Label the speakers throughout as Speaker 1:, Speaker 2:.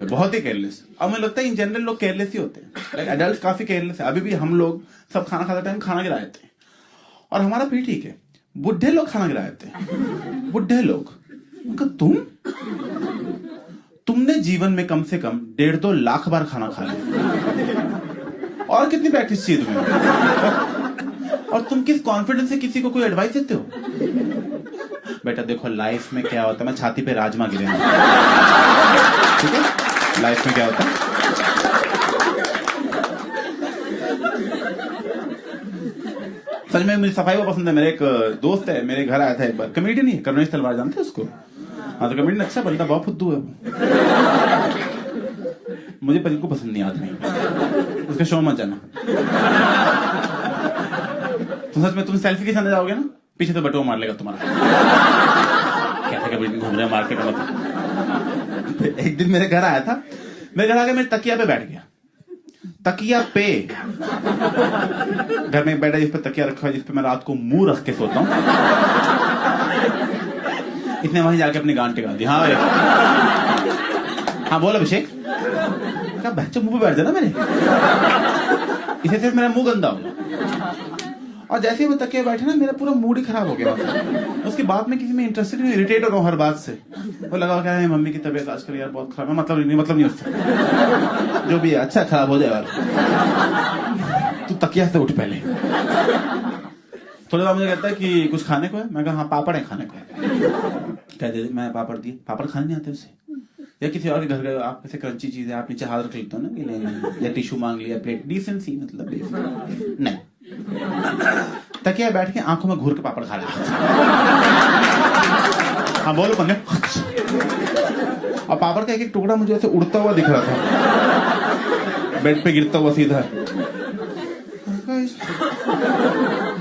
Speaker 1: बहुत ही केयरलेस अब मुझे लगता है इन जनरल लोग केयरलेस ही होते हैं। लाइक एडल्ट काफ़ी केयरलेस है। अभी भी हम लोग सब खाना खाते टाइम खाना गिरा देते हैं। और हमारा भी ठीक है। बुढ़े लोग खाना गिरा देते हैं। बुढ़े लोग। तुम? तुमने जीवन में कम से कम डेढ़ दो लाख बार खाना खा लिया। और कितनी प्रैक्टिस चाहिए तुम्हें? और तुम किस कॉन्फिडेंस से किसी को कोई एडवाइस देते हो? बेटा देखो लाइफ में क्या होता है? मैं छाती पे राजमा गिरे ठीक है? लाइफ में क्या होता है? सच में मुझे सफ़ाई बहुत पसंद है। मेरे एक दोस्त है, मेरे घर आया था एक बार। कमेडियन ही करुणेश तलवार, जानते उसको? हाँ तो कमेडियन अच्छा बंदा, बहुत फुद्दू है। मुझे बिल्कुल पसंद नहीं आदमी उसके शो मत जाना। तुम सच में तुम सेल्फी के साथ जाओगे ना, पीछे तो बटुआ मार लेगा तुम्हारा। कैसे कमेडियन घूम रहे मार्केट में तो। एक दिन मेरे घर आया था। मेरे घर आके मैं तकिया पे बैठ गया। तकिया पे। घर में एक बेड है जिस पे तकिया रखा है, जिस पे मैं रात को मुँह रख के सोता हूँ। इसने वहीं जाके अपनी गांड टिका दी। हाँ भाई हाँ बोल अभिषेक। क्या बच्चे मुँह पे बैठ जाना मेरे। इसे सिर्फ़ मेरा मुँह गंदा होगा। और जैसे ही मैं तकिया बैठे ना, मेरा पूरा मूड ही खराब हो गया। उसके बाद में किसी में इंटरेस्टेड नहीं इरिटेट हो गया हर बात से। वो लगा क्या है मम्मी की तबीयत आजकल यार बहुत खराब है मतलब नहीं मतलब नहीं उससे जो भी है अच्छा खराब हो जाए तू तकिया से उठ पहले। थोड़ी बाद मुझे कहता है कि कुछ खाने को है? मैं कहा हाँ पापड़ है, खाने को कह दे मैं पापड़ दिए, पापड़ खाने नहीं आते उसे? या किसी और के घर गए आप ऐसे क्रंची चीज़ है आप नीचे हाथ रख लेते हो ना कि नहीं, या टिश्यू मांग लिया प्लेट डिसेंट सी मतलब नहीं। तकिया बैठ के आँखों में घूर के पापड़ खा रहा हाँ। बोलो बंदे। और पापड़ का एक एक टुकड़ा मुझे ऐसे उड़ता हुआ दिख रहा था। बेड पे गिरता हुआ सीधा।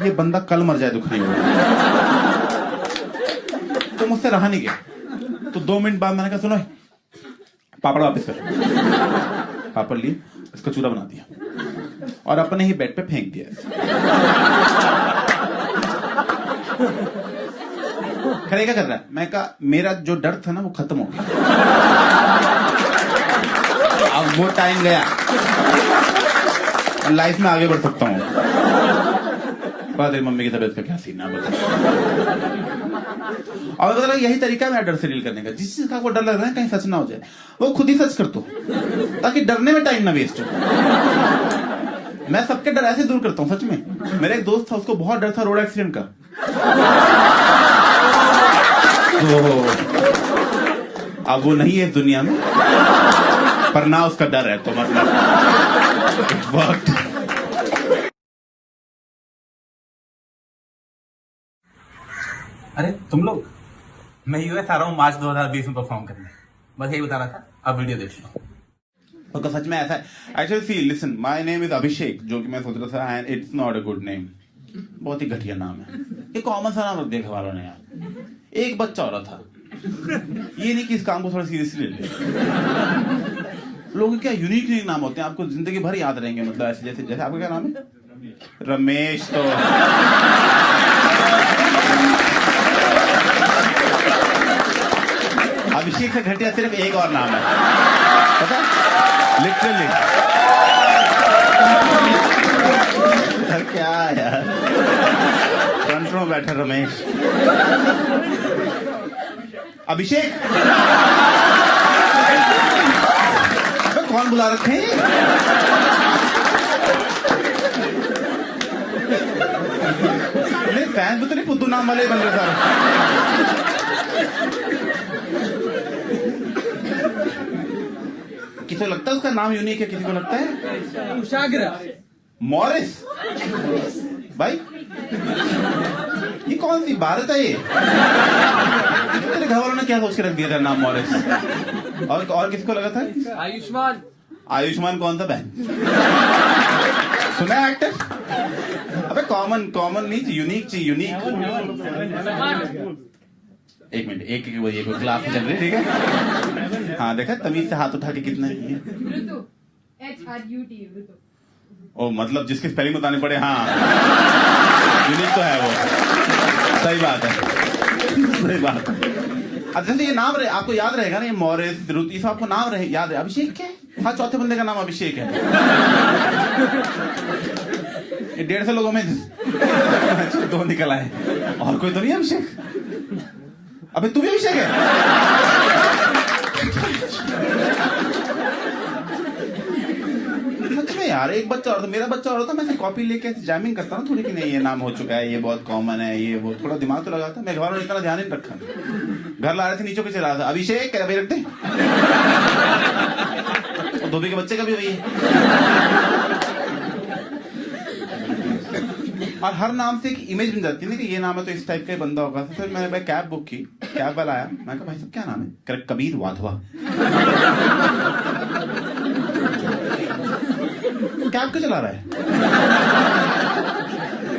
Speaker 1: ये बंदा कल मर जाए दुख नहीं होगा तो मुझसे रहा नहीं गया तो दो मिनट बाद मैंने कहा, सुनो, पापड़ वापस कर। पापड़ लिए, इसका चूरा बना दिया। और अपने ही बेड पे फेंक दिया। खड़े क्या कर रहा है? मैं कहा, मेरा जो डर था ना, वो खत्म हो गया। अब वो टाइम गया। लाइफ में आगे बढ़ सकता हूँ। मम्मी की तबीयत का क्या सीन है और बता यही तरीका है मेरा डर से डील करने का। जिस चीज़ का डर लग रहा है, कहीं सच ना हो जाए, वो खुद ही सच कर दो, ताकि डरने में टाइम ना वेस्ट हो। मैं सबके डर ऐसे दूर करता हूँ, सच में। मेरा एक दोस्त था, उसको बहुत डर था रोड एक्सीडेंट का। तो अब वो नहीं है दुनिया में, पर ना उसका डर है तो मतलब. अरे, तुम लोग, मैं यूएस आ रहा हूँ मार्च 2020 में परफॉर्म करने। बस यही बता रहा था, अब वीडियो देख लो तो सच में ऐसा है। Actually see listen my name is Abhishek जो कि मैं सोच रहा था and it's not a good name बहुत ही घटिया नाम है। ये कॉमन सा नाम रख दिया वालों ने यार। एक बच्चा हो रहा था। ये नहीं कि इस काम को थोड़ा सीरियसली ले ले। लोगों क्या यूनिक यूनिक नाम होते हैं? आपको ज़िंदगी भर याद रहेंगे मतलब ऐसे जैसे जैसे आपका क्या नाम है? रमेश तो। अभिषेक से घटिया सिर्फ़ एक और नाम है। पता? लिटरली क्या यार? फ्रंट बैठा रमेश। अभिषेक! अबे कौन बुला रखे हैं? नहीं फ़ैन तो नहीं फुद्दू नाम वाले बन रहे सारे। किसी को लगता है उसका नाम यूनिक है किसी को लगता है मॉरिस भाई ये कौन सी भारत है ये तेरे घर वालों ने क्या सोच के रख दिया था नाम मॉरिस और और किसी को लगा था
Speaker 2: आयुष्मान
Speaker 1: आयुष्मान कौन था बहन सुना है एक्टर अबे कॉमन कॉमन नहीं यूनिक चाहिए यूनिक एक मिनट एक एक वही एक क्लास चल रही है ठीक है? हाँ देखा तमीज से हाथ उठा के कितना है। ओ मतलब जिसकी स्पेलिंग बतानी पड़े हाँ। यूनिक तो है वो। सही बात है। सही बात है। जैसे ये नाम रहे आपको याद रहेगा ना ये मॉरिस रुत ये सब आपको नाम रहे याद है? अभिषेक क्या है? चौथे बंदे का नाम अभिषेक है। ये डेढ़ सौ लोगों में दो निकल आए। और कोई तो नहीं अभिषेक? अबे तू भी अभिषेक है? यार, एक बच्चा और था मेरा बच्चा और होता, मैं कॉपी लेके जैमिंग करता ना, थोड़ी कि नहीं, ये नाम हो चुका है, ये बहुत कॉमन है, ये वो, थोड़ा दिमाग तो लगाता, मैं घर इतना ध्यान नहीं रखा। घर ला रहे थे, नीचे के चला रहा था, अभिषेक कह भाई रख दे। और धोबी के बच्चे का भी वही है। और हर नाम से एक इमेज बन जाती है ना कि ये नाम है तो इस टाइप का ही बंदा होगा। तो फिर मैंने भाई कैब बुक की। कैब वाला आया? मैं कहा भाई साहब क्या नाम है? कह रहे, कबीर वाधवा. कैब क्यों चला रहा है?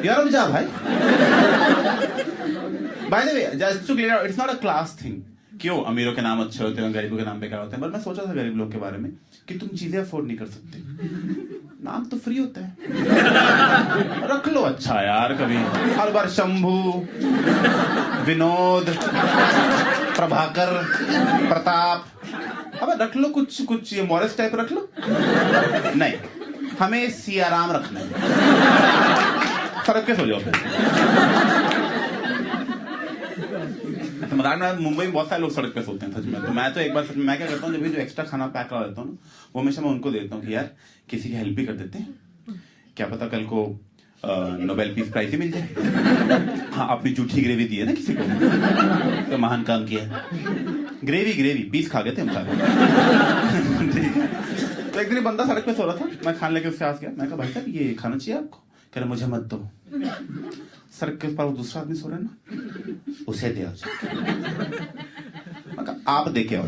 Speaker 1: यार अब जा भाई। By the way just to clear it's not a class thing क्यों अमीरों के नाम अच्छे होते हैं गरीबों के नाम बेकार होते हैं पर मैं सोचा था गरीब लोग के बारे में कि तुम चीज़ें अफोर्ड नहीं कर सकते। नाम तो फ्री होता है। रख लो अच्छा यार कभी। हर बार शंभू विनोद प्रभाकर प्रताप। अब रख लो कुछ कुछ ये मॉरिस टाइप रख लो। नहीं हमें सियाराम रखना है। फ़र्क के सो जाओ फिर में मुंबई में बहुत सारे लोग सड़क पे सोते हैं, सच में। तो मैं तो एक बार, सच में मैं क्या करता हूँ, जब भी जो एक्स्ट्रा खाना पैक करा देता हूँ ना, वो हमेशा मैं उनको देता हूँ कि, यार, किसी की हेल्प भी कर देते हैं। क्या पता कल को नोबेल पीस प्राइज ही मिल जाए। हाँ अपनी जूठी ग्रेवी दी है ना किसी को। तो महान काम किया। ग्रेवी ग्रेवी पीस खा गए थे हम सारे। तो एक दिन बंदा सड़क पे सो रहा था, मैं खाने लेके उसके आस गया। मैं कहा, भाई साहब, ये खाना चाहिए आपको? कह रहे, मुझे मत दो। सड़क के उस पर दूसरा आदमी सो रहा है ना उसे दे आप दे के आओ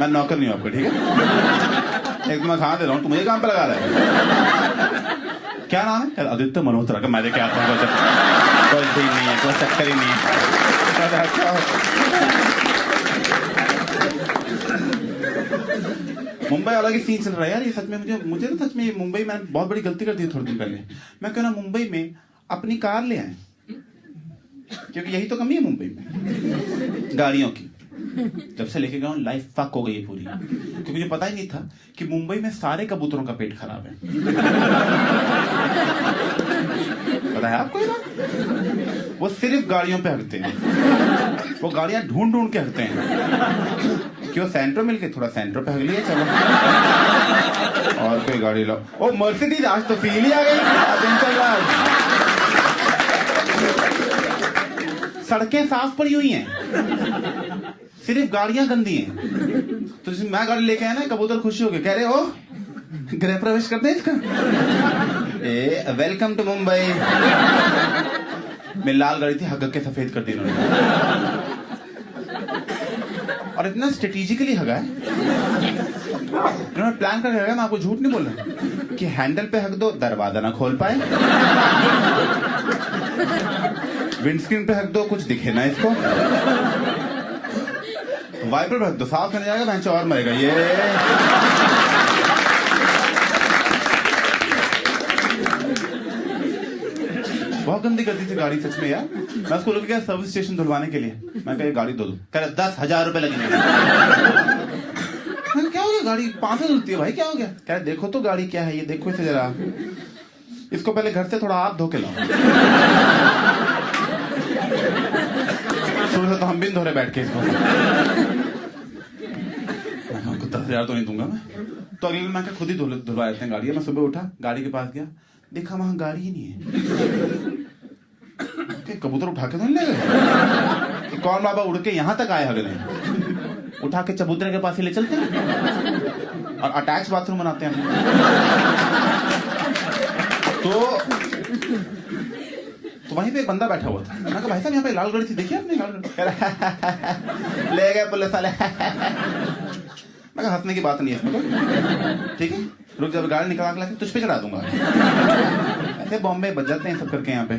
Speaker 1: मैं नौकर नहीं हूँ आपको ठीक है एक मैं खाना दे रहा हूँ तू मुझे काम पे लगा रहा है क्या नाम है आदित्य मल्होत्रा का मैं देखे आता हूँ कोई नहीं है कोई चक्कर ही नहीं है कह रहा, अच्छा मुंबई वाला की सीन चल रहा है। यार, ये सच में मुझे मुझे ना सच में मुंबई में बहुत बड़ी गलती कर दी थोड़े दिन पहले। मैं क्यों ना मुंबई में अपनी कार ले आए। क्योंकि यही तो कमी है मुंबई में। गाड़ियों की। जब से लेके गया लाइफ फक हो गई है पूरी। क्योंकि मुझे पता ही नहीं था कि मुंबई में सारे कबूतरों का पेट खराब है। पता है आपको वो सिर्फ़ गाड़ियों पे हकते हैं। वो गाड़ियाँ ढूंढ ढूंढ के हकते हैं। क्यों? सेंट्रो मिल के थोड़ा सेंट्रो पे हक लिए चलो। और कोई गाड़ी लो। ओ मर्सिडीज आज तो फील ही आ गई। सड़कें साफ़ पड़ी हुई हैं। सिर्फ़ गाड़ियाँ गंदी हैं। तो जिस मैं गाड़ी लेके आया ना, कबूतर खुशी हो गए। कह रहे हो गृह प्रवेश करते हैं इसका। ए वेलकम टू मुंबई मैं लाल गाड़ी थी, हग के सफ़ेद कर दी इन्होंने। और इतना स्ट्रेटेजिकली हगा है। इन्होंने प्लान करके हगा मैं आपको झूठ नहीं बोल रहा कि हैंडल पे हक दो, दरवाज़ा ना खोल पाए। विंडस्क्रीन पे हक दो, कुछ दिखे ना इसको। वाइपर पे हक दो, साफ़ करने जाएगा, भैंस और मरेगा। ये। बहुत गंदी करती थी गाड़ी सच में यार। मैं उसको लेके गया सर्विस स्टेशन धुलवाने के लिए? मैं कहा, गाड़ी धो दो कह रहा, दस हज़ार रुपए लगेंगे। क्या हो गया गाड़ी? पाँच धुलती है भाई, क्या हो गया? कह रहे देखो तो गाड़ी क्या है, ये देखो इसे जरा। इसको पहले घर से थोड़ा आप धो के लाओ। तो हम भी धो रहे बैठ के इसको। दस हज़ार तो नहीं दूँगा मैं। तो अगले दिन मैं खुद ही धुलवा देते हैं गाड़ी मैं सुबह उठा, गाड़ी के पास गया। देखा वहाँ गाड़ी ही नहीं है। कि कबूतर उठा के नहीं ले गए? कि कौन बाबा उड़ के यहाँ तक आए अगले उठा के चबूतरे के पास ही ले चलते हैं। और अटैच बाथरूम बनाते हैं। तो तो वहीं पे एक बंदा बैठा हुआ था। मैं कहा, भाई साहब, यहाँ पे लाल गाड़ी थी। देखिए आपने लाल गाड़ी ले गए पुलिस वाले। मैं कहा, हंसने की बात नहीं है ठीक है? रुक जब गाड़ी निकला के लाके तुझ पे चढ़ा दूँगा। ऐसे बॉम्बे बज जाते हैं सब करके यहाँ पे।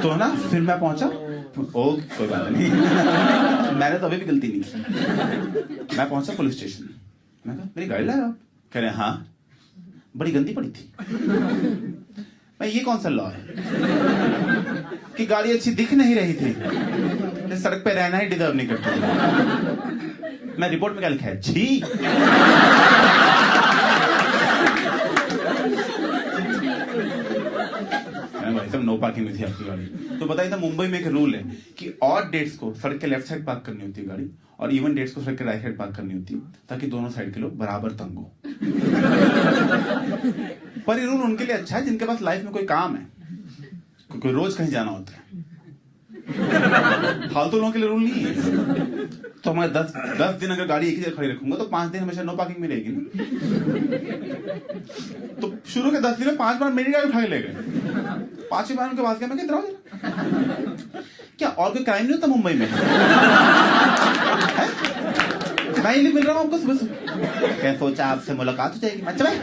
Speaker 1: तो ना, फिर मैं पहुँचा। ओ, कोई बात नहीं। मैंने तो अभी भी गलती नहीं की। मैं पहुँचा पुलिस स्टेशन। मैं कहा, मेरी गाड़ी लाया कह रहे हाँ बड़ी गंदी पड़ी थी। मैं ये कौन सा लॉ है? कि गाड़ी अच्छी दिख नहीं रही थी। सड़क पे रहना ही डिजर्व नहीं करती मैं रिपोर्ट में क्या लिखा है? छी। मैंने नो पार्किंग में थी आपकी गाड़ी। तो बताइए था मुंबई में एक रूल है कि और डेट्स को सड़क के लेफ़्ट साइड पार्क करनी होती है गाड़ी और इवन डेट्स को सड़क के राइट साइड पार्क करनी होती है, ताकि दोनों साइड के लोग बराबर तंग हो। पर ये रूल उनके लिए अच्छा है, जिनके पास लाइफ में कोई काम है कोई रोज कहीं जाना होता है। फालतू लोगों के लिए रूल नहीं है। तो मैं दस दस दिन अगर गाड़ी एक ही जगह खड़ी रखूँगा तो पाँच दिन हमेशा नो पार्किंग में रहेगी ना। तो शुरू के दस दिन में पाँच बार मेरी गाड़ी उठा ले गए। पांचवी बार उनके पास गया, मैं आओ क्या, और कोई क्राइम नहीं होता मुंबई में? मैं ही मिल रहा हूँ आपको सुबह सुबह क्या सोचा आपसे मुलाकात हो जाएगी। अच्छा भाई,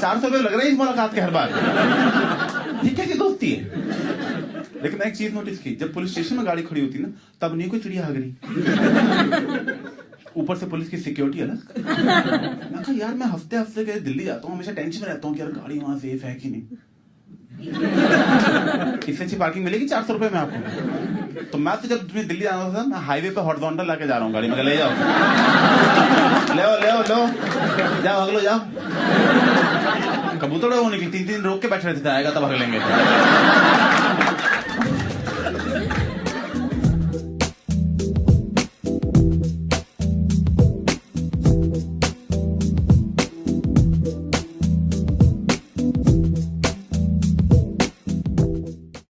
Speaker 1: चार सौ रुपये लग रहे हैं इस मुलाकात के हर बार। ये कैसी दोस्ती है? लेकिन एक चीज़ नोटिस की, जब पुलिस स्टेशन में गाड़ी खड़ी होती ना, तब नहीं कोई चिड़िया हगरी ऊपर से पुलिस की सिक्योरिटी अलग मैं कहा, यार, मैं हफ़्ते हफ़्ते के दिल्ली जाता हूँ, हमेशा टेंशन में रहता हूँ कि यार गाड़ी वहाँ सेफ़ है कि नहीं? इससे अच्छी पार्किंग मिलेगी चार सौ रुपए में आपको। तो मैं तो जब तुम्हें दिल्ली जाना था, मैं हाईवे पे हॉर्जोंटल लाके जा रहा हूँ गाड़ी में। ले जाओ। ले आओ ले आओ, लो। जाओ अगलो जाओ। कबूतर वो निकली तीन तीन रोक के बैठे थे, आएगा तब अगलेंगे